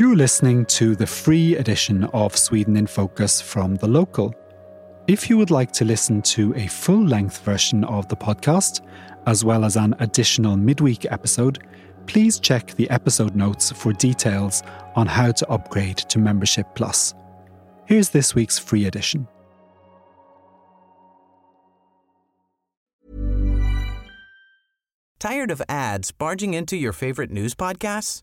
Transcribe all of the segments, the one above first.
You're listening to the free edition of Sweden in Focus from The Local. If you would like to listen to a full length version of the podcast, as well as an additional midweek episode, please check the episode notes for details on how to upgrade to Membership Plus. Here's this week's free edition. Tired of ads barging into your favorite news podcasts?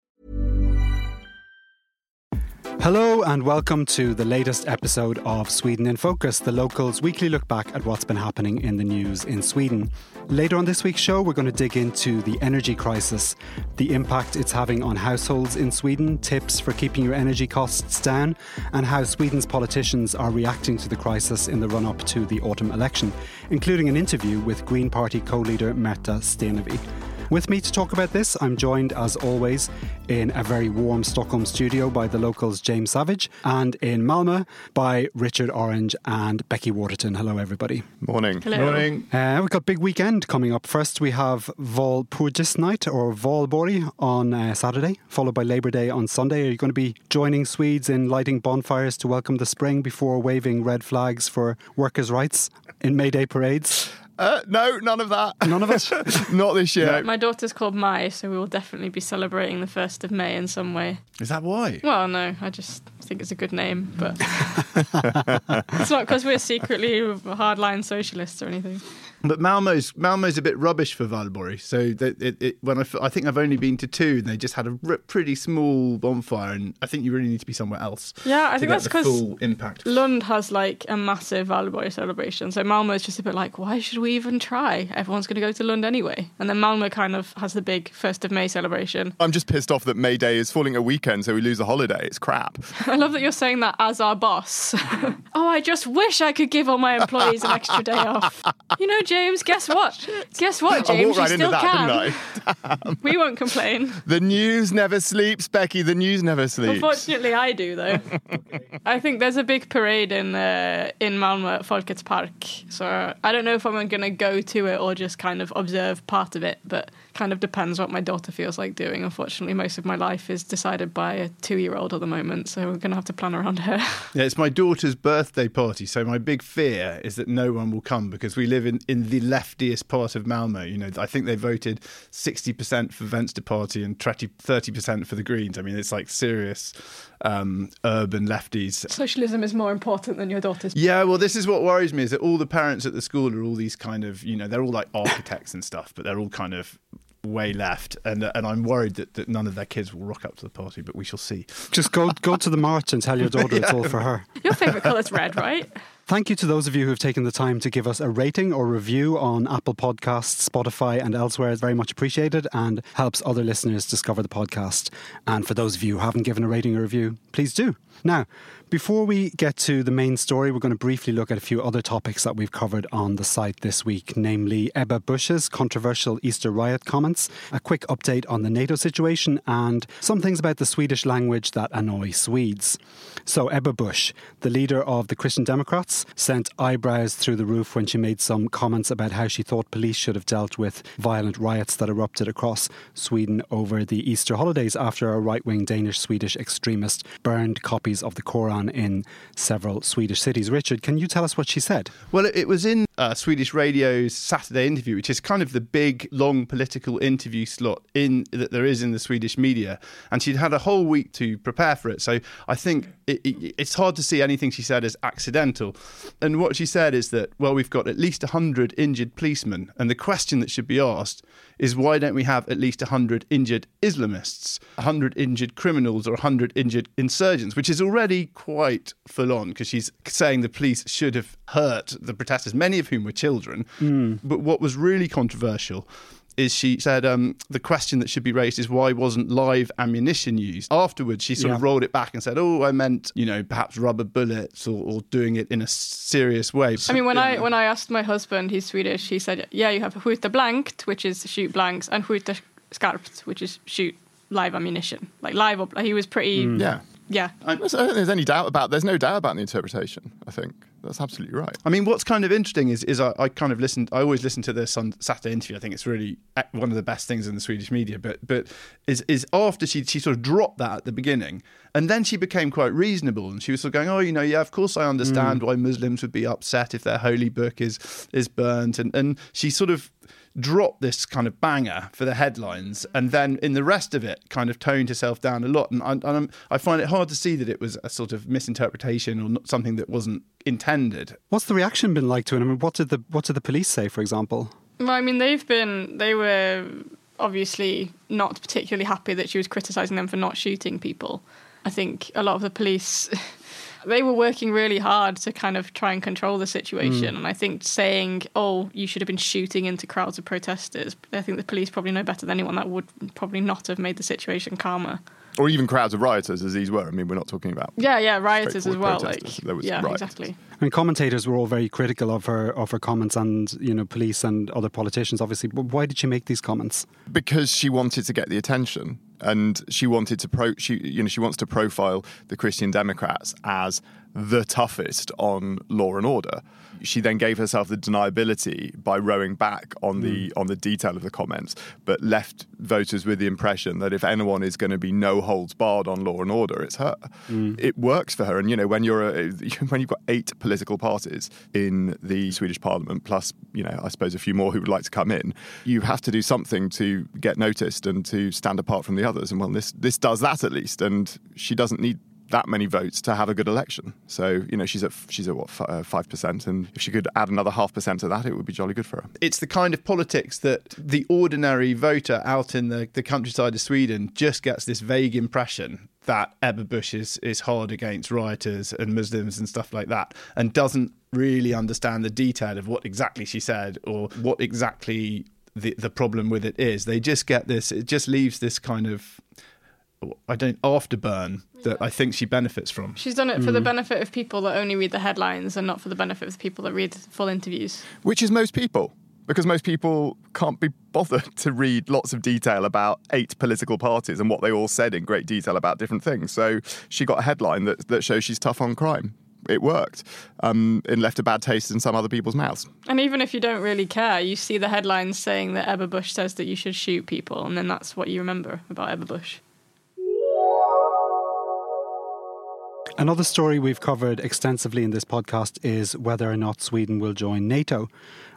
Hello and welcome to the latest episode of Sweden in Focus, the Local's weekly look back at what's been happening in the news in Sweden. Later on this week's show, we're going to dig into the energy crisis, the impact it's having on households in Sweden, tips for keeping your energy costs down, and how Sweden's politicians are reacting to the crisis in the run up to the autumn election, including an interview with Green Party co leader Märta Stenevi. With me to talk about this, I'm joined as always in a very warm Stockholm studio by the Local's James Savage and in Malmö by Richard Orange and Becky Waterton. Hello, everybody. Morning. Hello. Morning. Uh, we've got big weekend coming up. First, we have Walpurgis night or Valborg on uh, Saturday, followed by Labour Day on Sunday. Are you going to be joining Swedes in lighting bonfires to welcome the spring before waving red flags for workers' rights in May Day parades? Uh, no, none of that. None of us? Not this year. My daughter's called Mai, so we will definitely be celebrating the 1st of May in some way. Is that why? Well, no, I just think it's a good name, but it's not because we're secretly hardline socialists or anything. But Malmo's Malmo's a bit rubbish for Valborg. So that it, it, when I, f- I think I've only been to two, and they just had a r- pretty small bonfire, and I think you really need to be somewhere else. Yeah, I to think get that's the because full impact. Lund has like a massive Valborg celebration. So Malmo is just a bit like, why should we even try? Everyone's going to go to Lund anyway. And then Malmo kind of has the big 1st of May celebration. I'm just pissed off that May Day is falling a weekend, so we lose a holiday. It's crap. I love that you're saying that as our boss. oh, I just wish I could give all my employees an extra day off. You know, James, guess what? Guess what, I James? walked right you into still that, can. didn't I? We won't complain. The news never sleeps, Becky. The news never sleeps. Unfortunately, I do though. I think there's a big parade in uh, in Malmö at Folkets Park. So I don't know if I'm going to go to it or just kind of observe part of it, but kind of depends what my daughter feels like doing. Unfortunately, most of my life is decided by a two-year-old at the moment, so we're going to have to plan around her. Yeah, it's my daughter's birthday party, so my big fear is that no one will come because we live in, in the leftiest part of Malmo. You know, I think they voted 60% for Venstre Party and 30, 30% for the Greens. I mean, it's like serious um, urban lefties. Socialism is more important than your daughter's. Yeah, well, this is what worries me is that all the parents at the school are all these kind of, you know, they're all like architects and stuff, but they're all kind of way left, and and I'm worried that, that none of their kids will rock up to the party, but we shall see. Just go go to the march and tell your daughter it's all for her. Your favourite colour is red, right? Thank you to those of you who have taken the time to give us a rating or review on Apple Podcasts, Spotify, and elsewhere. It's very much appreciated and helps other listeners discover the podcast. And for those of you who haven't given a rating or review, please do. Now, before we get to the main story, we're going to briefly look at a few other topics that we've covered on the site this week, namely Ebba Busch's controversial Easter riot comments, a quick update on the NATO situation, and some things about the Swedish language that annoy Swedes. So, Ebba Busch, the leader of the Christian Democrats, sent eyebrows through the roof when she made some comments about how she thought police should have dealt with violent riots that erupted across Sweden over the Easter holidays after a right wing Danish Swedish extremist burned copies of the Koran in several Swedish cities. Richard, can you tell us what she said? Well, it, was in uh, Swedish radio's Saturday interview, which is kind of the big, long political interview slot in that there is in the Swedish media, and she'd had a whole week to prepare for it. So I think it, it, it's hard to see anything she said as accidental. And what she said is that well, we've got at least hundred injured policemen, and the question that should be asked is why don't we have at least 100 injured Islamists, 100 injured criminals, or 100 injured insurgents, which is already quite full on because she's saying the police should have hurt the protesters, many of whom were children. Hmm. But what was really controversial is she said um, the question that should be raised is why wasn't live ammunition used? Afterwards, she sort of rolled it back and said, "Oh, I meant you know perhaps rubber bullets or, or doing it in a serious way." I mean, when I when I asked my husband, he's Swedish, he said, "Yeah, you have skjuta blankt, which is shoot blanks, and skjuta skarpt, which is shoot live ammunition, like live." Up, he was pretty, Yeah. yeah. I don't think there's any doubt about. There's no doubt about the interpretation. I think that's absolutely right. I mean, what's kind of interesting is, is I, I kind of listened. I always listen to this on Saturday interview. I think it's really uh, one of the best things in the Swedish media. But but is is after she she sort of dropped that at the beginning, and then she became quite reasonable, and she was sort of going, oh, you know, yeah, of course I understand why Muslims would be upset if their holy book is is burnt, and and she sort of dropped this kind of banger for the headlines, and then in the rest of it, kind of toned herself down a lot. And, I, and I'm, I find it hard to see that it was a sort of misinterpretation or not, something that wasn't intended. What's the reaction been like to it? I mean, what did the what did the police say, for example? Well, I mean, they've been, they were obviously not particularly happy that she was criticising them for not shooting people. I think a lot of the police, they were working really hard to kind of try and control the situation. Mm. And I think saying, oh, you should have been shooting into crowds of protesters, I think the police probably know better than anyone that would probably not have made the situation calmer. Or even crowds of rioters, as these were. I mean, we're not talking about. Yeah, yeah, rioters as Straightforward well. Like. There was yeah, rioters. exactly. I mean, commentators were all very critical of her of her comments, and you know, police and other politicians, obviously. But why did she make these comments? because she wanted to get the attention and she wanted to pro she you know she wants to profile the Christian Democrats as the toughest on law and order. She then gave herself the deniability by rowing back on the mm. on the detail of the comments, but left voters with the impression that if anyone is going to be no holds barred on law and order, it's her. Mm. It works for her, and you know when you're a, when you've got eight political parties in the Swedish Parliament, plus you know I suppose a few more who would like to come in, you have to do something to get noticed and to stand apart from the others. And well, this this does that at least, and she doesn't need that many votes to have a good election. So you know she's at she's at what uh, five percent, and if she could add another half percent to that, it would be jolly good for her. it's the kind of politics that the ordinary voter out in the, the countryside of Sweden just gets this vague impression that Ebba Busch is, is hard against rioters and Muslims and stuff like that, and doesn't really understand the detail of what exactly she said or what exactly the, the problem with it is. They just get this, it just leaves this kind of, I don't, afterburn that I think she benefits from. She's done it for the benefit of people that only read the headlines and not for the benefit of the people that read full interviews. which is most people. Because most people can't be bothered to read lots of detail about eight political parties and what they all said in great detail about different things. So she got a headline that, that shows she's tough on crime. It worked. Um, it left a bad taste in some other people's mouths. And even if you don't really care, you see the headlines saying that Ebba Busch says that you should shoot people, and then that's what you remember about Ebba Busch. Another story we've covered extensively in this podcast is whether or not Sweden will join NATO.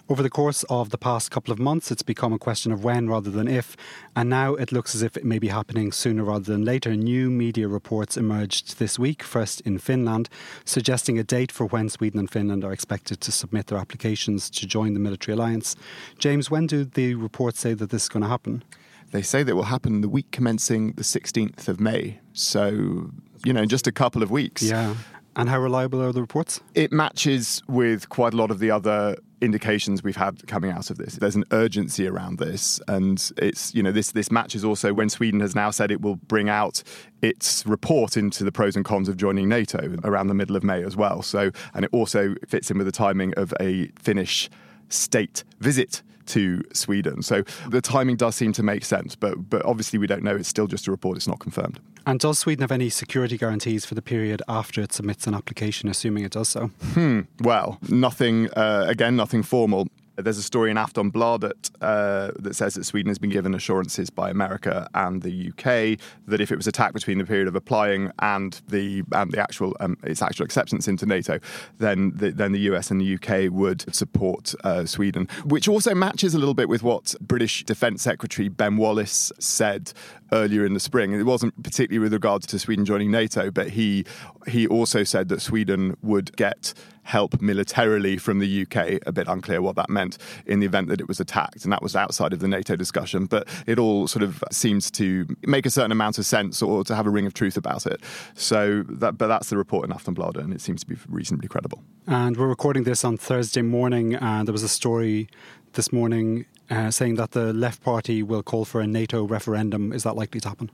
Over the course of the past couple of months, it's become a question of when rather than if, and now it looks as if it may be happening sooner rather than later. New media reports emerged this week, first in Finland, suggesting a date for when Sweden and Finland are expected to submit their applications to join the military alliance. James, when do the reports say that this is going to happen? They say that will happen the week commencing the 16th of May. So, you know, in just a couple of weeks. Yeah. And how reliable are the reports? It matches with quite a lot of the other indications we've had coming out of this. There's an urgency around this, and it's you know this this matches also when Sweden has now said it will bring out its report into the pros and cons of joining NATO around the middle of May as well. So and it also fits in with the timing of a Finnish state visit to Sweden. So the timing does seem to make sense, but but obviously we don't know. It's still just a report. It's not confirmed. And does Sweden have any security guarantees for the period after it submits an application, assuming it does so? Well, nothing, uh, again, nothing formal. There's a story in Aftonbladet uh, that says that Sweden has been given assurances by America and the UK that if it was attacked between the period of applying and the and the actual um, its actual acceptance into NATO, then the, then the US and the UK would support uh, Sweden, which also matches a little bit with what British Defence Secretary Ben Wallace said earlier in the spring. It wasn't particularly with regards to Sweden joining NATO, but he he also said that Sweden would get help militarily from the UK. A bit unclear what that meant in the event that it was attacked, and that was outside of the NATO discussion. But it all sort of seems to make a certain amount of sense, or to have a ring of truth about it. So, that, but that's the report in Aftonbladet, and it seems to be reasonably credible. And we're recording this on Thursday morning, and there was a story this morning uh, saying that the Left Party will call for a NATO referendum. Is that likely to happen?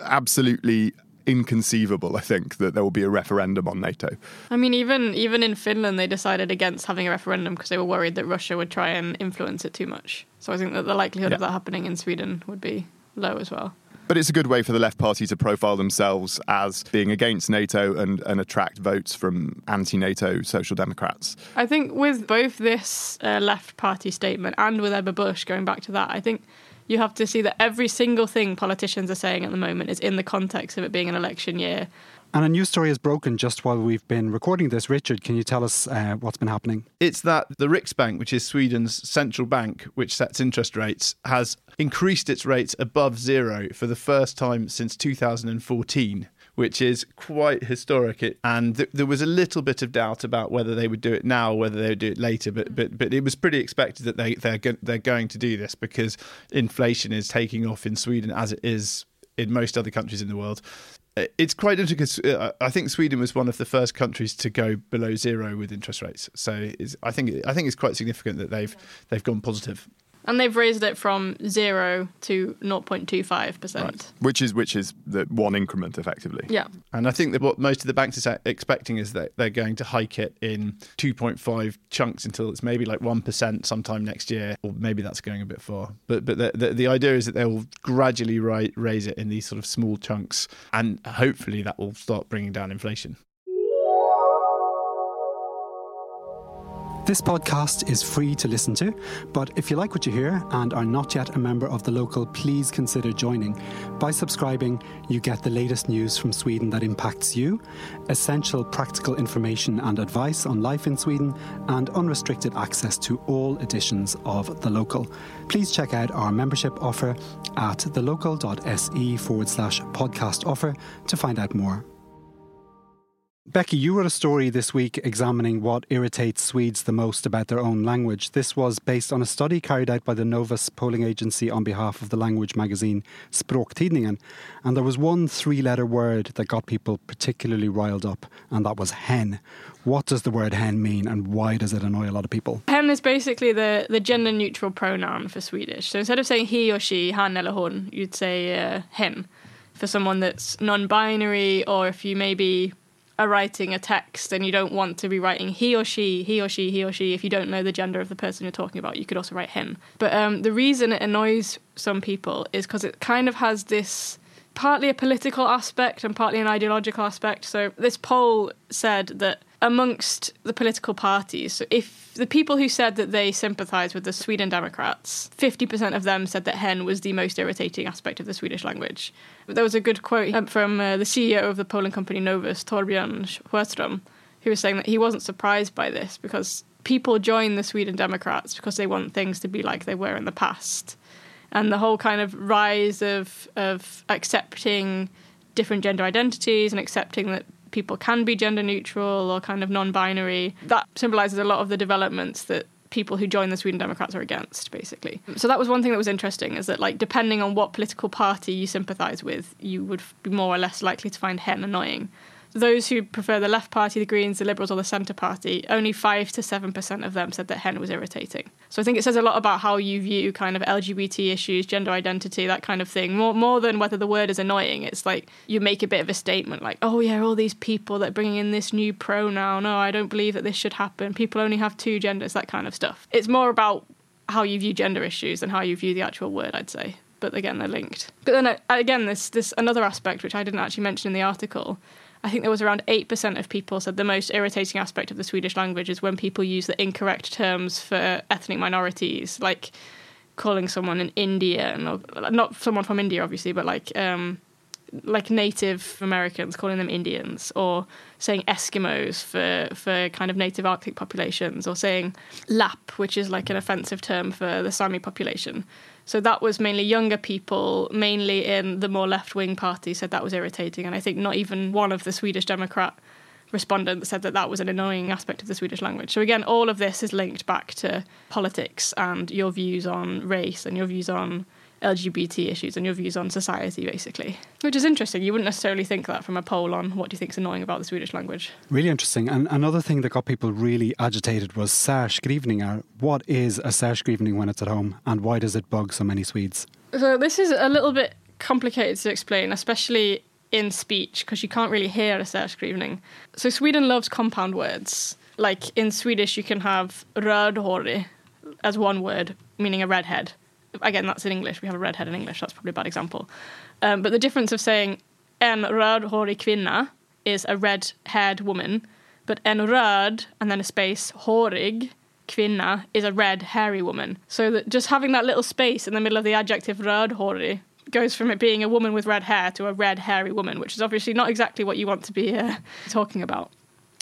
Absolutely inconceivable, I think, that there will be a referendum on NATO. I mean, even even in Finland, they decided against having a referendum because they were worried that Russia would try and influence it too much. So I think that the likelihood of that happening in Sweden would be low as well. But it's a good way for the left party to profile themselves as being against NATO and, and attract votes from anti NATO social democrats. I think with both this uh, left party statement and with Ebba Busch, going back to that, I think you have to see that every single thing politicians are saying at the moment is in the context of it being an election year. And a news story has broken just while we've been recording this. Richard, can you tell us uh, what's been happening? It's that the Riksbank, which is Sweden's central bank, which sets interest rates, has increased its rates above zero for the first time since 2014. Which is quite historic, and th- there was a little bit of doubt about whether they would do it now, or whether they would do it later. But but but it was pretty expected that they they're go- they're going to do this because inflation is taking off in Sweden as it is in most other countries in the world. Uh, It's quite interesting because uh, I think Sweden was one of the first countries to go below zero with interest rates. So it's, I think I think it's quite significant that they've they've gone positive. And they've raised it from zero to 0.25%. Which is which is the one increment effectively. Yeah. And I think that what most of the banks are expecting is that they're going to hike it in 2.5 chunks until it's maybe like 1% sometime next year, or maybe that's going a bit far. But but the, the, the idea is that they will gradually ri- raise it in these sort of small chunks, and hopefully that will start bringing down inflation. This podcast is free to listen to, but if you like what you hear and are not yet a member of the local, please consider joining. By subscribing, you get the latest news from Sweden that impacts you, essential practical information and advice on life in Sweden, and unrestricted access to all editions of The Local. Please check out our membership offer at thelocal.se forward slash podcast offer to find out more. Becky, you wrote a story this week examining what irritates Swedes the most about their own language. This was based on a study carried out by the Novus polling agency on behalf of the language magazine Språktidningen. And there was one three letter word that got people particularly riled up, and that was hen. What does the word hen mean, and why does it annoy a lot of people? Hen is basically the, the gender neutral pronoun for Swedish. So instead of saying he or she, han eller hon, you'd say uh, hen for someone that's non binary, or if you maybe are writing a text and you don't want to be writing he or she, he or she, he or she, if you don't know the gender of the person you're talking about, you could also write him. But um, the reason it annoys some people is because it kind of has this partly a political aspect and partly an ideological aspect. So this poll said that amongst the political parties, so if the people who said that they sympathise with the Sweden Democrats, 50% of them said that hen was the most irritating aspect of the Swedish language. There was a good quote um, from uh, the CEO of the polling company Novus, Torbjörn Sjöström, who was saying that he wasn't surprised by this because people join the Sweden Democrats because they want things to be like they were in the past and the whole kind of rise of of accepting different gender identities and accepting that people can be gender neutral or kind of non-binary. That symbolizes a lot of the developments that people who join the Sweden Democrats are against basically. So that was one thing that was interesting is that like depending on what political party you sympathize with you would be more or less likely to find hen annoying those who prefer the left party, the Greens, the Liberals, or the Centre Party, only 5 to 7% of them said that hen was irritating. So I think it says a lot about how you view kind of LGBT issues, gender identity, that kind of thing. More, more than whether the word is annoying, it's like you make a bit of a statement like, oh, yeah, all these people that are bringing in this new pronoun, oh, I don't believe that this should happen. People only have two genders, that kind of stuff. It's more about how you view gender issues and how you view the actual word, I'd say. But again, they're linked. But then uh, again, this this another aspect which I didn't actually mention in the article. I think there was around 8% of people said the most irritating aspect of the Swedish language is when people use the incorrect terms for ethnic minorities, like calling someone an Indian, or not someone from India, obviously, but like um, like Native Americans, calling them Indians, or saying Eskimos for, for kind of native Arctic populations, or saying Lapp, which is like an offensive term for the Sami population. So that was mainly younger people, mainly in the more left wing party, said that was irritating. And I think not even one of the Swedish Democrat respondents said that that was an annoying aspect of the Swedish language. So again, all of this is linked back to politics and your views on race and your views on LGBT issues and your views on society, basically. Which is interesting. You wouldn't necessarily think that from a poll on what do you think is annoying about the Swedish language. Really interesting. And another thing that got people really agitated was särskrivningar. What is a särskrivning when it's at home, and why does it bug so many Swedes? So this is a little bit complicated to explain, especially in speech, because you can't really hear a särskrivning. So Sweden loves compound words. Like in Swedish, you can have rödhårig as one word, meaning a redhead. Again, that's in English. We have a redhead in English. That's probably a bad example. Um, but the difference of saying en rödhårig kvinna is a red-haired woman, but en röd and then a space hårig kvinna is a red hairy woman. So that just having that little space in the middle of the adjective rödhårig goes from it being a woman with red hair to a red hairy woman, which is obviously not exactly what you want to be uh, talking about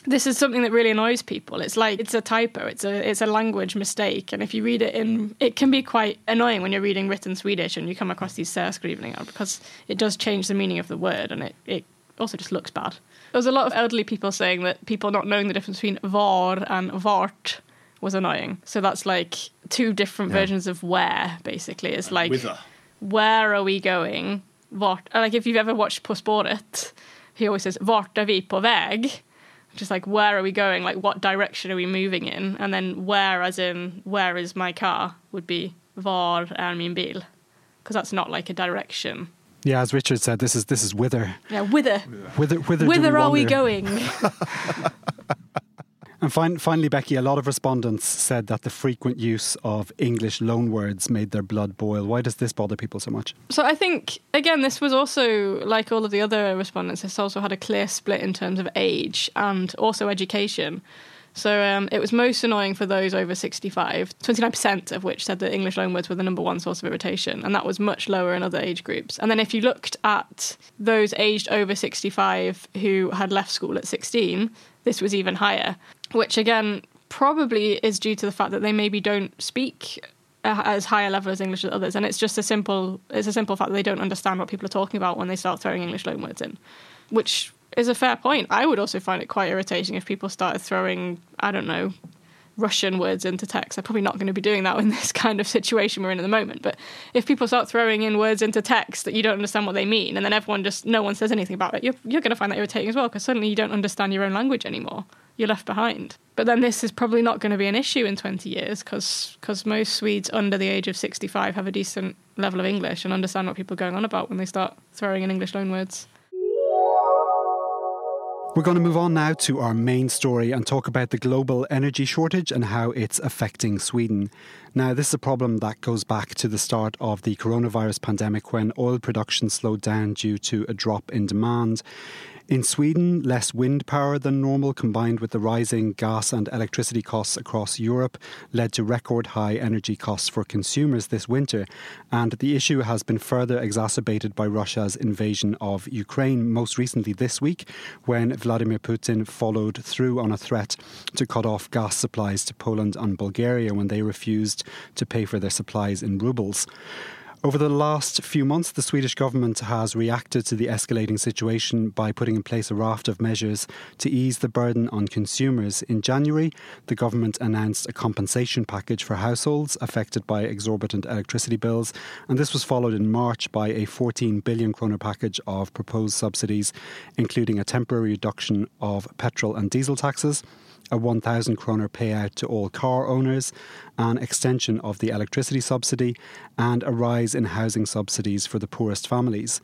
this is something that really annoys people. It's like it's a typo. It's a it's a language mistake, and if you read it in, it can be quite annoying when you're reading written Swedish and you come across these särskrivningar because it does change the meaning of the word, and it it also just looks bad. There was a lot of elderly people saying that people not knowing the difference between var and vart was annoying. So that's like two different yeah. versions of where, basically. It's like Whither. where are we going? Vart? Like if you've ever watched På spåret, he always says vart är vi på väg? Just like where are we going? Like what direction are we moving in? And then where as in where is my car would be var är min bil? Because that's not like a direction. Yeah as richard said this is this is whither. Yeah whither. Whither whither, whither we are we going And fin- finally, Becky, a lot of respondents said that the frequent use of English loanwords made their blood boil. Why does this bother people so much? So I think, again, this was also, like all of the other respondents, this also had a clear split in terms of age and also education. So um, it was most annoying for those over 65, 29% of which said that English loanwords were the number one source of irritation, and that was much lower in other age groups. And then if you looked at those aged over 65 who had left school at 16, this was even higher, which again probably is due to the fact that they maybe don't speak as high a level as English as others, and it's just a simple it's a simple fact that they don't understand what people are talking about when they start throwing English loanwords in, which is a fair point. I would also find it quite irritating if people started throwing I don't know Russian words into text. I'm probably not going to be doing that in this kind of situation we're in at the moment. But if people start throwing in words into text that you don't understand what they mean, and then everyone just no one says anything about it, you're, you're going to find that irritating as well because suddenly you don't understand your own language anymore. You're left behind. But then this is probably not going to be an issue in 20 years because most Swedes under the age of 65 have a decent level of English and understand what people are going on about when they start throwing in English loanwords. We're going to move on now to our main story and talk about the global energy shortage and how it's affecting Sweden. Now, this is a problem that goes back to the start of the coronavirus pandemic when oil production slowed down due to a drop in demand. In Sweden, less wind power than normal combined with the rising gas and electricity costs across Europe led to record high energy costs for consumers this winter. And the issue has been further exacerbated by Russia's invasion of Ukraine, most recently this week, when Vladimir Putin followed through on a threat to cut off gas supplies to Poland and Bulgaria when they refused to pay for their supplies in rubles. Over the last few months, the Swedish government has reacted to the escalating situation by putting in place a raft of measures to ease the burden on consumers. In January, the government announced a compensation package for households affected by exorbitant electricity bills, and this was followed in March by a 14 billion kroner package of proposed subsidies, including a temporary reduction of petrol and diesel taxes a 1,000 kroner payout to all car owners, an extension of the electricity subsidy, and a rise in housing subsidies for the poorest families.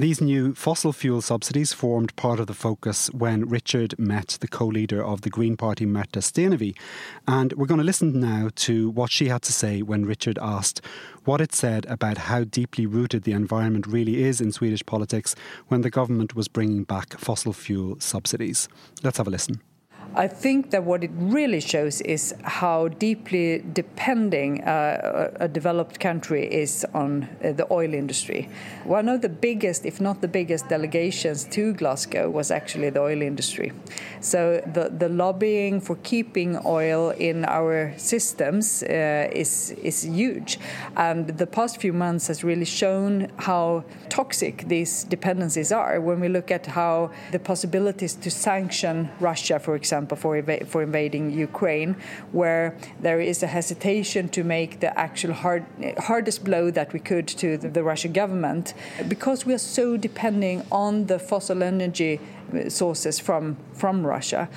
These new fossil fuel subsidies formed part of the focus when Richard met the co leader of the Green Party, Märta Stenevi. And we're going to listen now to what she had to say when Richard asked what it said about how deeply rooted the environment really is in Swedish politics when the government was bringing back fossil fuel subsidies. Let's have a listen. I think that what it really shows is how deeply depending uh, a developed country is on uh, the oil industry. One of the biggest, if not the biggest, delegations to Glasgow was actually the oil industry. So the, the lobbying for keeping oil in our systems uh, is, is huge. And the past few months has really shown how toxic these dependencies are when we look at how the possibilities to sanction Russia, for example, example, for, for invading Ukraine, where there is a hesitation to make the actual hard, hardest blow that we could to the, the Russian government because we are so depending on the fossil energy sources from, from Russia.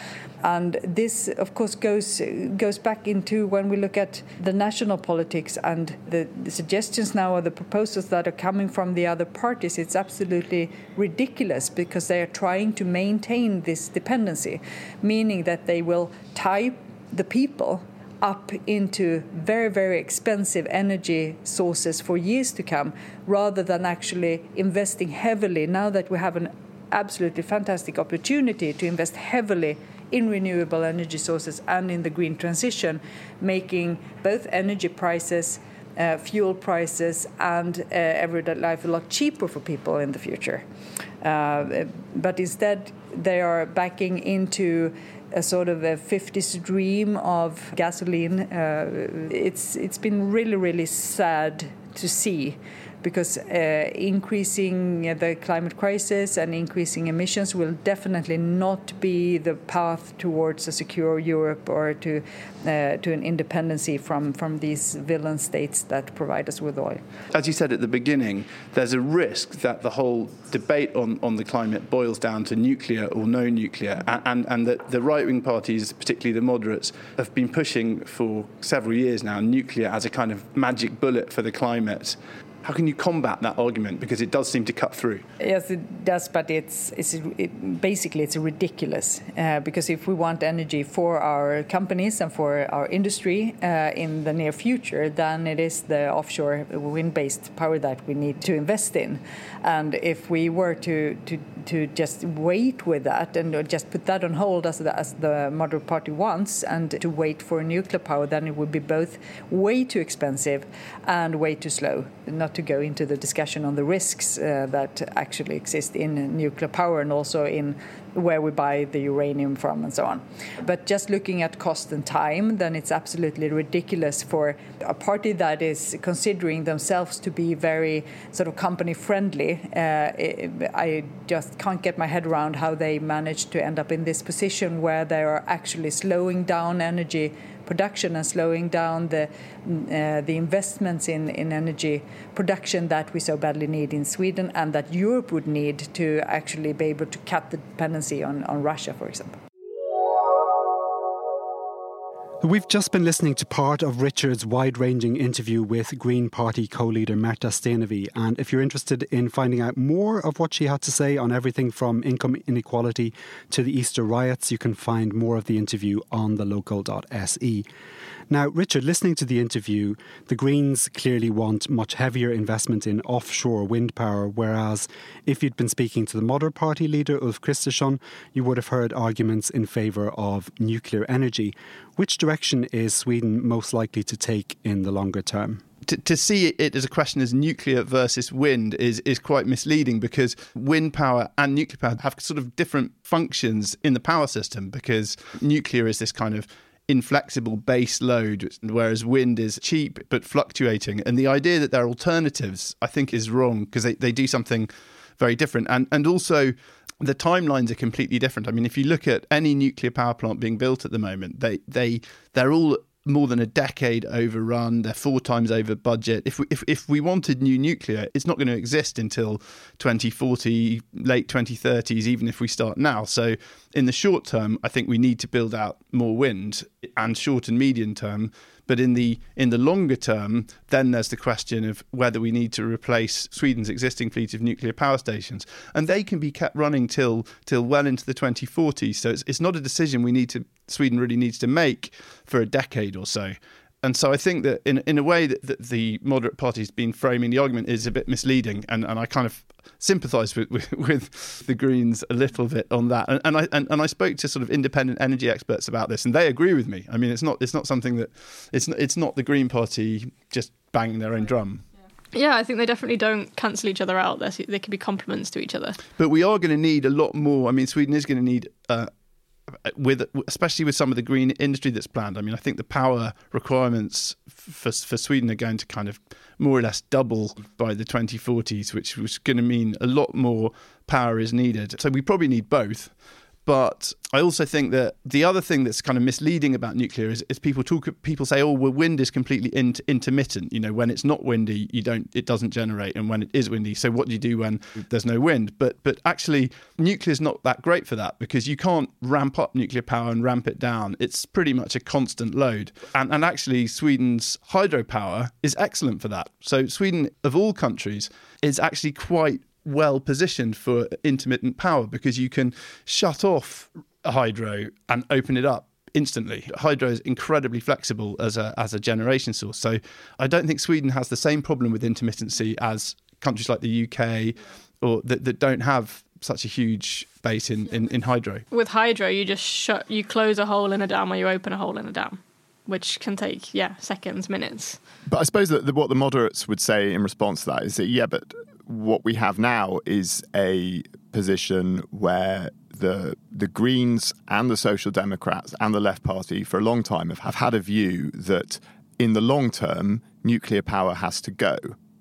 And this, of course, goes goes back into when we look at the national politics and the, the, suggestions now or the proposals that are coming from the other parties. It's absolutely ridiculous because they are trying to maintain this dependency, meaning that they will tie the people up into very, very expensive energy sources for years to come, rather than actually investing heavily now that we have an absolutely fantastic opportunity to invest heavily in renewable energy sources and in the green transition, making both energy prices, uh, fuel prices, and uh, everyday life a lot cheaper for people in the future. Uh, but instead, they are backing into a sort of a 50s dream of gasoline. Uh, it's it's been really really sad to see because uh, increasing the climate crisis and increasing emissions will definitely not be the path towards a secure Europe or to uh, to an independency from from these villain states that provide us with oil. As you said at the beginning, there's a risk that the whole debate on, on the climate boils down to nuclear or no nuclear, and, and, and that the right wing parties, particularly the moderates, have been pushing for several years now nuclear as a kind of magic bullet for the climate. How can you combat that argument? Because it does seem to cut through. Yes, it does, but it's, it's it, basically it's ridiculous. Uh, because if we want energy for our companies and for our industry uh, in the near future, then it is the offshore wind-based power that we need to invest in. And if we were to to, to just wait with that and just put that on hold as the, as the moderate party wants, and to wait for nuclear power, then it would be both way too expensive and way too slow. Not to go into the discussion on the risks uh, that actually exist in nuclear power and also in where we buy the uranium from and so on. But just looking at cost and time, then it's absolutely ridiculous for a party that is considering themselves to be very sort of company friendly. Uh, I just can't get my head around how they managed to end up in this position where they are actually slowing down energy production and slowing down the uh, the investments in, in energy production that we so badly need in Sweden and that Europe would need to actually be able to cut the dependency on, on Russia, for example. We've just been listening to part of Richard's wide ranging interview with Green Party co leader Märta Stenevi. And if you're interested in finding out more of what she had to say on everything from income inequality to the Easter riots, you can find more of the interview on the local.se. Now, Richard, listening to the interview, the Greens clearly want much heavier investment in offshore wind power, whereas if you'd been speaking to the Moderate Party leader, Ulf Kristersson, you would have heard arguments in favour of nuclear energy. Which direction is Sweden most likely to take in the longer term? to, to, see it as a question as nuclear versus wind is is quite misleading because wind power and nuclear power have sort of different functions in the power system because nuclear is this kind of inflexible base load, whereas wind is cheap but fluctuating. And the idea that there are alternatives, I think, is wrong because they, they do something very different. And and also the timelines are completely different. I mean, if you look at any nuclear power plant being built at the moment, they they they're all more than a decade overrun. They're four times over budget. If we, if, if we wanted new nuclear, it's not going to exist until 2040, late 2030s, even if we start now. So, in the short term, I think we need to build out more wind, and short and medium term, but in the in the longer term, then there's the question of whether we need to replace Sweden's existing fleet of nuclear power stations, and they can be kept running till till well into the 2040s. So it's it's not a decision we need to Sweden really needs to make for a decade or so and so I think that in in a way that, that, the moderate party's been framing the argument is a bit misleading, and, and I kind of sympathise with, with, with the Greens a little bit on that. And, and I and, and I spoke to sort of independent energy experts about this, and they agree with me. I mean, it's not it's not something that it's it's not the Green Party just banging their own drum. Yeah, I think they definitely don't cancel each other out. They're, they can be complements to each other. But we are going to need a lot more. I mean, Sweden is going to need uh, with especially with some of the green industry that's planned. I mean, I think the power requirements for for Sweden are going to kind of more or less double by the 2040s, which was going to mean a lot more power is needed. So we probably need both. But I also think that the other thing that's kind of misleading about nuclear is, is people talk. People say, "Oh, well, wind is completely in, intermittent. You know, when it's not windy, you don't, it doesn't generate, and when it is windy, so what do you do when there's no wind?" But but actually, nuclear is not that great for that because you can't ramp up nuclear power and ramp it down. It's pretty much a constant load, and and actually, Sweden's hydropower is excellent for that. So Sweden, of all countries, is actually quite well positioned for intermittent power because you can shut off hydro and open it up instantly. Hydro is incredibly flexible as a as a generation source. So I don't think Sweden has the same problem with intermittency as countries like the UK or that, that don't have such a huge base in, in, in hydro. With hydro, you just shut, you close a hole in a dam or you open a hole in a dam, which can take yeah seconds, minutes. But I suppose that the, what the moderates would say in response to that is that yeah, but what we have now is a position where the the Greens and the Social Democrats and the Left Party for a long time have, have had a view that in the long term nuclear power has to go,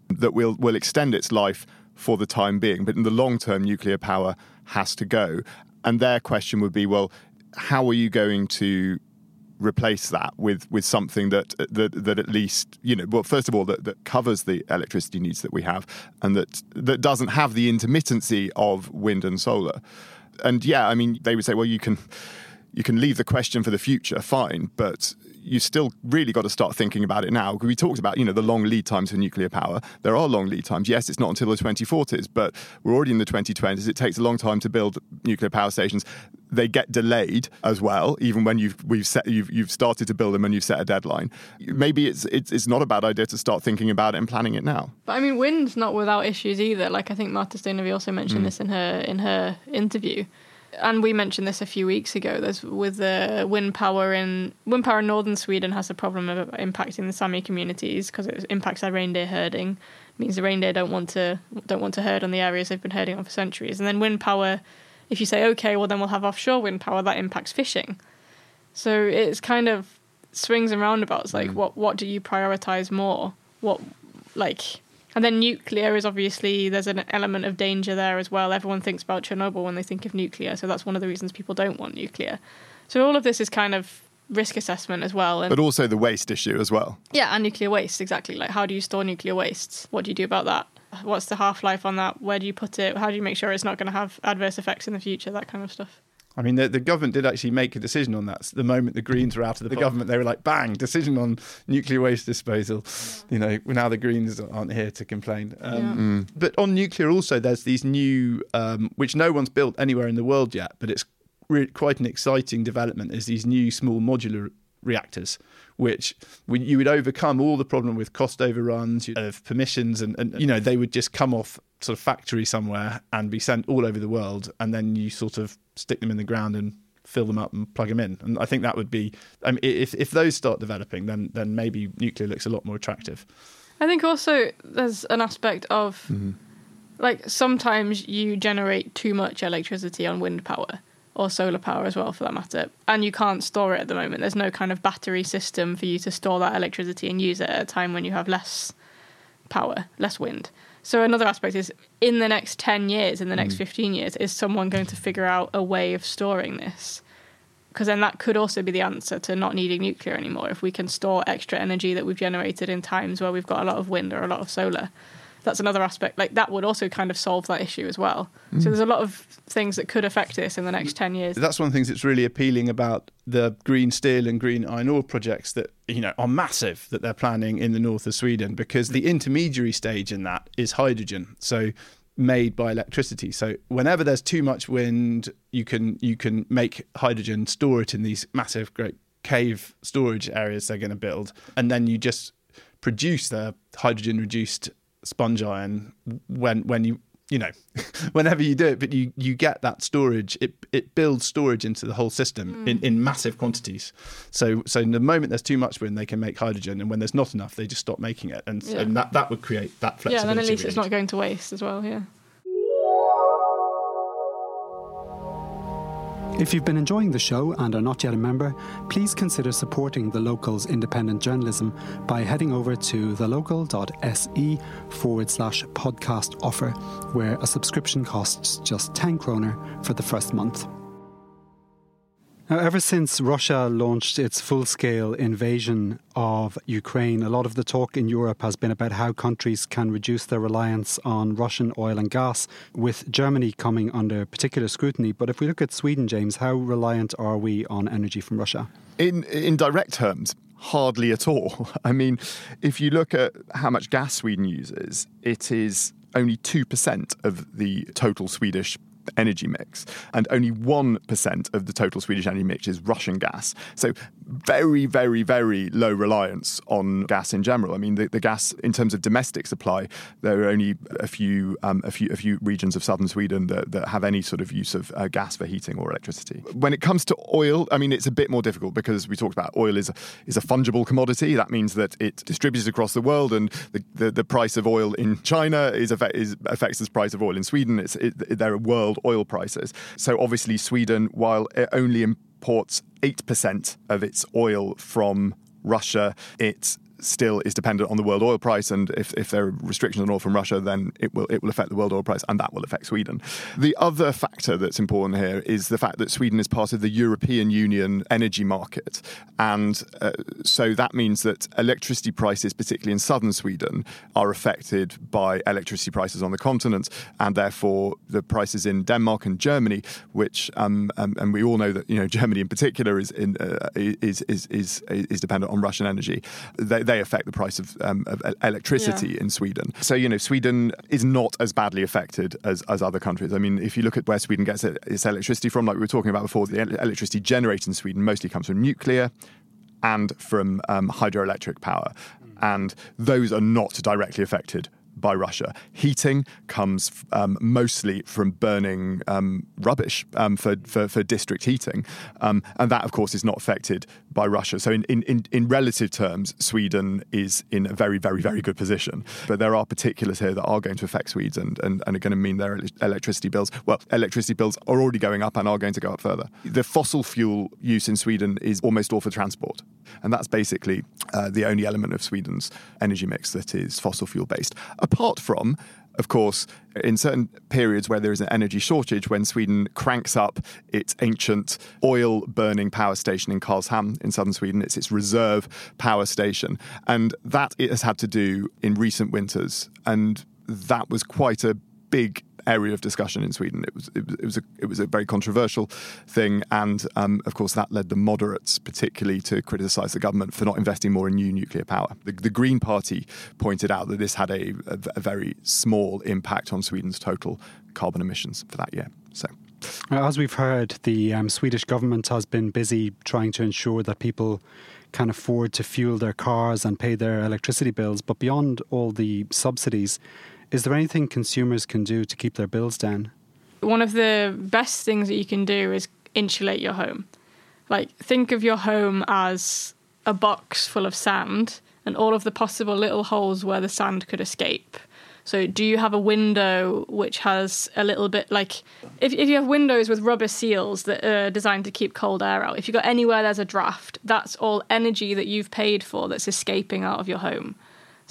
that will will extend its life for the time being, but in the long term nuclear power has to go. And their question would be, well, how are you going to replace that with with something that that that at least you know well first of all that, that covers the electricity needs that we have and that that doesn't have the intermittency of wind and solar. And yeah i mean they would say well you can you can leave the question for the future fine but you still really got to start thinking about it now. We talked about, you know, the long lead times for nuclear power. There are long lead times. Yes, it's not until the 2040s, but we're already in the 2020s. It takes a long time to build nuclear power stations. They get delayed as well, even when you've we've set you've you've started to build them and you've set a deadline. Maybe it's it's it's not a bad idea to start thinking about it and planning it now. But I mean, wind's not without issues either. Like I think Märta Stenevi also mentioned mm. this in her in her interview and we mentioned this a few weeks ago. There's with the wind power in wind power in northern Sweden has a problem of impacting the Sami communities because it impacts their reindeer herding. It means the reindeer don't want to don't want to herd on the areas they've been herding on for centuries. And then wind power, if you say okay, well then we'll have offshore wind power that impacts fishing. So it's kind of swings and roundabouts. Like mm. what what do you prioritize more? What like and then nuclear is obviously there's an element of danger there as well. Everyone thinks about Chernobyl when they think of nuclear, so that's one of the reasons people don't want nuclear. So all of this is kind of risk assessment as well. And but also the waste issue as well. Yeah, and nuclear waste exactly. Like how do you store nuclear waste? What do you do about that? What's the half life on that? Where do you put it? How do you make sure it's not going to have adverse effects in the future? That kind of stuff. I mean, the, the, government did actually make a decision on that. So the moment the Greens were out of the, the government, they were like, bang, decision on nuclear waste disposal. You know, now the Greens aren't here to complain. Um, yeah. mm. But on nuclear, also, there's these new, um, which no one's built anywhere in the world yet, but it's re- quite an exciting development, is these new small modular reactors, which you would overcome all the problem with cost overruns of permissions, and, and you know they would just come off sort of factory somewhere and be sent all over the world, and then you sort of stick them in the ground and fill them up and plug them in. And I think that would be, I mean, if if those start developing, then then maybe nuclear looks a lot more attractive. I think also there's an aspect of mm-hmm. like sometimes you generate too much electricity on wind power or solar power as well for that matter and you can't store it at the moment there's no kind of battery system for you to store that electricity and use it at a time when you have less power less wind so another aspect is in the next 10 years, in the next mm. 15 years, is someone going to figure out a way of storing this? Because then that could also be the answer to not needing nuclear anymore. If we can store extra energy that we've generated in times where we've got a lot of wind or a lot of solar, that's another aspect. Like that would also kind of solve that issue as well. Mm. So there's a lot of things that could affect this in the next 10 years. That's one of the things that's really appealing about the green steel and green iron ore projects that you know are massive that they're planning in the north of Sweden because the intermediary stage in that is hydrogen. So made by electricity. So whenever there's too much wind, you can you can make hydrogen, store it in these massive great cave storage areas they're going to build and then you just produce the hydrogen reduced sponge iron when when you you know whenever you do it but you you get that storage it it builds storage into the whole system mm. in, in massive quantities so so in the moment there's too much wind they can make hydrogen and when there's not enough they just stop making it and, yeah. and that that would create that flexibility yeah and then at least it's not going to waste as well yeah If you've been enjoying the show and are not yet a member, please consider supporting the local's independent journalism by heading over to thelocal.se forward slash podcast offer, where a subscription costs just 10 kroner for the first month. Now, ever since Russia launched its full scale invasion of Ukraine, a lot of the talk in Europe has been about how countries can reduce their reliance on Russian oil and gas, with Germany coming under particular scrutiny. But if we look at Sweden, James, how reliant are we on energy from Russia? In, in direct terms, hardly at all. I mean, if you look at how much gas Sweden uses, it is only 2% of the total Swedish energy mix, and only 1% of the total Swedish energy mix is Russian gas. So, very, very, very low reliance on gas in general. I mean, the, the gas, in terms of domestic supply, there are only a few, um, a few, a few regions of southern Sweden that, that have any sort of use of uh, gas for heating or electricity. When it comes to oil, I mean, it's a bit more difficult because we talked about oil is a, is a fungible commodity. That means that it distributes across the world, and the, the, the price of oil in China is, is affects the price of oil in Sweden. It's, it, there are a world world oil prices. So obviously, Sweden, while it only imports 8% of its oil from Russia, it still is dependent on the world oil price, and if, if there are restrictions on oil from Russia, then it will it will affect the world oil price, and that will affect Sweden. The other factor that's important here is the fact that Sweden is part of the European Union energy market, and uh, so that means that electricity prices, particularly in southern Sweden, are affected by electricity prices on the continent, and therefore the prices in Denmark and Germany, which um, um, and we all know that you know Germany in particular is in, uh, is, is is is dependent on Russian energy. They, they affect the price of, um, of electricity yeah. in Sweden. So, you know, Sweden is not as badly affected as, as other countries. I mean, if you look at where Sweden gets its electricity from, like we were talking about before, the electricity generated in Sweden mostly comes from nuclear and from um, hydroelectric power. And those are not directly affected by Russia. Heating comes um, mostly from burning um, rubbish um, for, for, for, district heating. Um, and that, of course, is not affected by Russia. So, in, in, in relative terms, Sweden is in a very, very, very good position. But there are particulars here that are going to affect Swedes and, and, and are going to mean their electricity bills. Well, electricity bills are already going up and are going to go up further. The fossil fuel use in Sweden is almost all for transport. And that's basically uh, the only element of Sweden's energy mix that is fossil fuel based. Apart from of course, in certain periods where there is an energy shortage, when Sweden cranks up its ancient oil burning power station in Karlshamn in southern Sweden, it's its reserve power station. And that it has had to do in recent winters. And that was quite a big area of discussion in Sweden. It was it was, it was a it was a very controversial thing, and um, of course that led the moderates particularly to criticise the government for not investing more in new nuclear power. The, the Green Party pointed out that this had a, a, a very small impact on Sweden's total carbon emissions for that year. So. As we've heard, the um, Swedish government has been busy trying to ensure that people can afford to fuel their cars and pay their electricity bills. But beyond all the subsidies, is there anything consumers can do to keep their bills down? One of the best things that you can do is insulate your home. Like, think of your home as a box full of sand and all of the possible little holes where the sand could escape. So, do you have a window which has a little bit like if, if you have windows with rubber seals that are designed to keep cold air out, if you've got anywhere there's a draft, that's all energy that you've paid for that's escaping out of your home.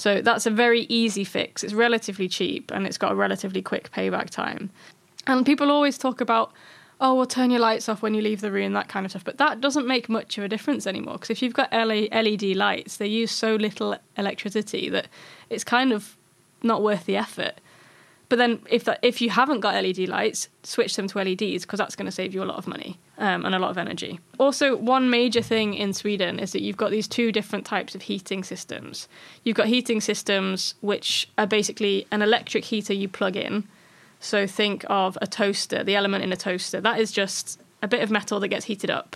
So that's a very easy fix. It's relatively cheap and it's got a relatively quick payback time. And people always talk about, oh, well, turn your lights off when you leave the room, that kind of stuff. But that doesn't make much of a difference anymore because if you've got LED lights, they use so little electricity that it's kind of not worth the effort. But then if that, if you haven't got LED lights, switch them to LEDs because that's going to save you a lot of money um, and a lot of energy. Also, one major thing in Sweden is that you've got these two different types of heating systems. You've got heating systems which are basically an electric heater you plug in. So think of a toaster, the element in a toaster. That is just a bit of metal that gets heated up.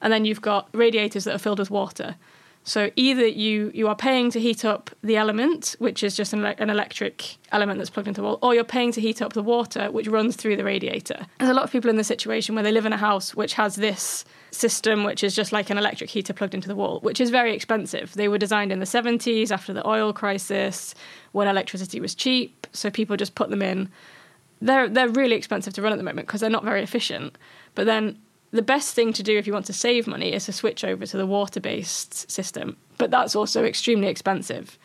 And then you've got radiators that are filled with water. So either you you are paying to heat up the element, which is just an, an, electric element that's plugged into the wall, or you're paying to heat up the water, which runs through the radiator. There's a lot of people in the situation where they live in a house which has this system, which is just like an electric heater plugged into the wall, which is very expensive. They were designed in the 70s after the oil crisis, when electricity was cheap, so people just put them in. They're they're really expensive to run at the moment because they're not very efficient. But then the best thing to do if you want to save money is to switch over to the water based system. But that's also extremely expensive.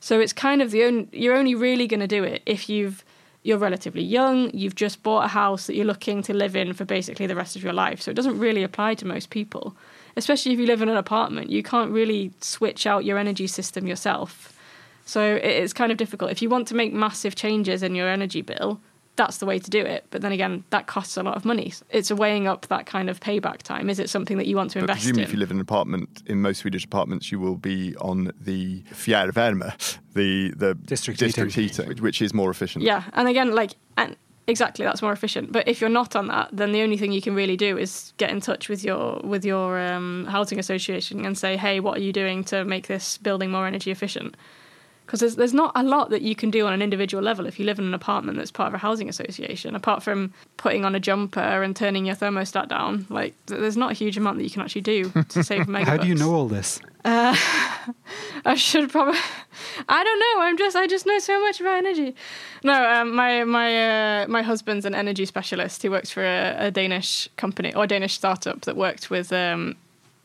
So it's kind of the only, you're only really going to do it if you've you're relatively young, you've just bought a house that you're looking to live in for basically the rest of your life. So it doesn't really apply to most people. Especially if you live in an apartment, you can't really switch out your energy system yourself. So it's kind of difficult. If you want to make massive changes in your energy bill, that's the way to do it. But then again, that costs a lot of money. It's weighing up that kind of payback time. Is it something that you want to But invest presumably, in? if you live in an apartment, in most Swedish apartments, you will be on the fjärrvärme, the the District district heating. heating, which- which is more efficient. Yeah, and again, like, and exactly, that's more efficient. But if you're not on that, then the only thing you can really do is get in touch with your with your um, housing association and say, hey, what are you doing to make this building more energy efficient? Because there's there's not a lot that you can do on an individual level if you live in an apartment that's part of a housing association, apart from putting on a jumper and turning your thermostat down. Like, there's not a huge amount that you can actually do to save megabucks. How do you know all this? I should probably. I don't know. I'm just. I just know so much about energy. No, um, my my uh, my husband's an energy specialist. He works for a, a Danish company or Danish startup that worked with. Um,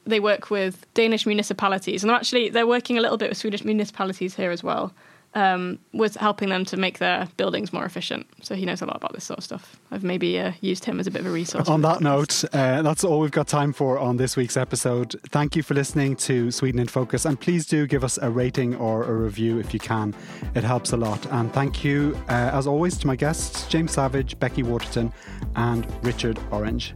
they work with Danish municipalities, and actually they're working a little bit with Swedish municipalities here as well, um, with helping them to make their buildings more efficient. So he knows a lot about this sort of stuff. I've maybe uh, used him as a bit of a resource. On that note, uh, that's all we've got time for on this week's episode. Thank you for listening to Sweden in Focus, and please do give us a rating or a review if you can. It helps a lot. And thank you, uh, as always, to my guests James Savage, Becky Waterton, and Richard Orange.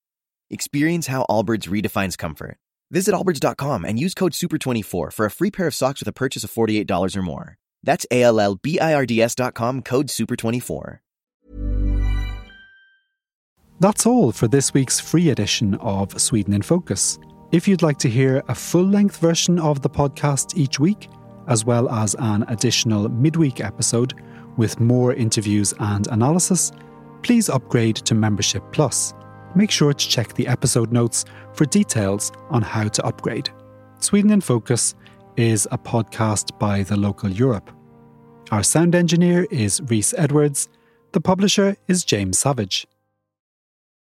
Experience how Allbirds redefines comfort. Visit allbirds.com and use code SUPER24 for a free pair of socks with a purchase of $48 or more. That's A L L B I R D S.com code SUPER24. That's all for this week's free edition of Sweden in Focus. If you'd like to hear a full length version of the podcast each week, as well as an additional midweek episode with more interviews and analysis, please upgrade to Membership Plus. Make sure to check the episode notes for details on how to upgrade. Sweden in Focus is a podcast by the local Europe. Our sound engineer is Reese Edwards. The publisher is James Savage.